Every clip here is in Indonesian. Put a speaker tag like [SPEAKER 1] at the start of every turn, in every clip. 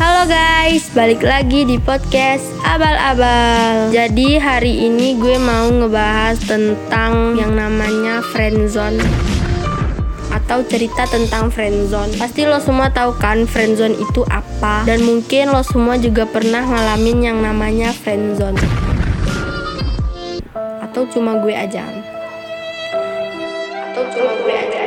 [SPEAKER 1] Halo guys, balik lagi di podcast Abal-Abal. Jadi hari ini gue mau ngebahas tentang yang namanya friendzone atau cerita tentang friendzone. Pasti lo semua tahu kan friendzone itu apa. Dan mungkin lo semua juga pernah ngalamin yang namanya friendzone. Atau cuma gue aja? Atau cuma gue aja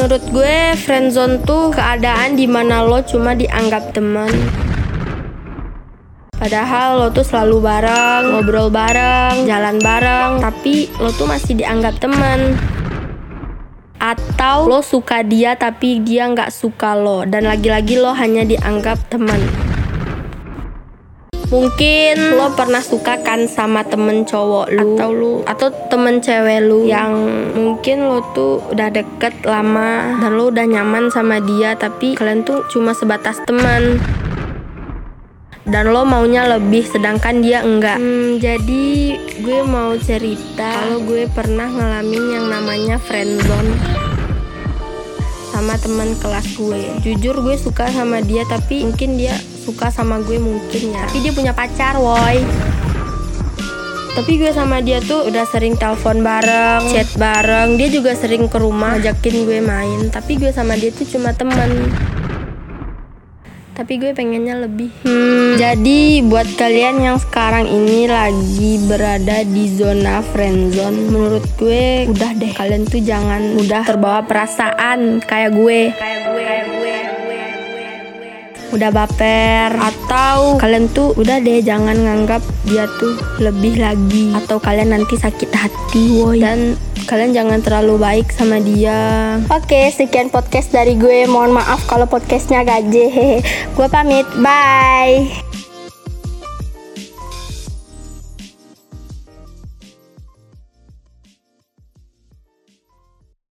[SPEAKER 1] menurut gue friendzone tuh keadaan di mana lo cuma dianggap teman Padahal lo tuh selalu bareng, ngobrol bareng, jalan bareng, tapi lo tuh masih dianggap teman. Atau lo suka dia tapi dia nggak suka lo dan lagi-lagi lo hanya dianggap teman. Mungkin lo pernah suka kan sama temen cowok lu? Atau lu? Atau temen cewek lu? Yang mungkin lo tuh udah deket lama. Dan lo udah nyaman sama dia tapi kalian tuh cuma sebatas teman. Dan lo maunya lebih sedangkan dia enggak. Hmm, jadi gue mau cerita. Kalau gue pernah ngalamin yang namanya friendzone sama teman kelas gue. Jujur gue suka sama dia tapi mungkin dia suka sama gue mungkin ya tapi dia punya pacar woi tapi gue sama dia tuh udah sering telepon bareng, chat bareng. Dia juga sering ke rumah ajakin gue main. Tapi gue sama dia tuh cuma teman. Tapi gue pengennya lebih. Hmm, jadi buat kalian yang sekarang ini lagi berada di zona friendzone, menurut gue udah deh kalian tuh jangan udah terbawa perasaan kayak gue. Kayak gue, kayak gue udah baper atau kalian tuh udah deh jangan nganggap dia tuh lebih lagi atau kalian nanti sakit hati woi dan kalian jangan terlalu baik sama dia
[SPEAKER 2] Oke, sekian podcast dari gue. Mohon maaf kalau podcastnya gaje. Gue pamit. Bye.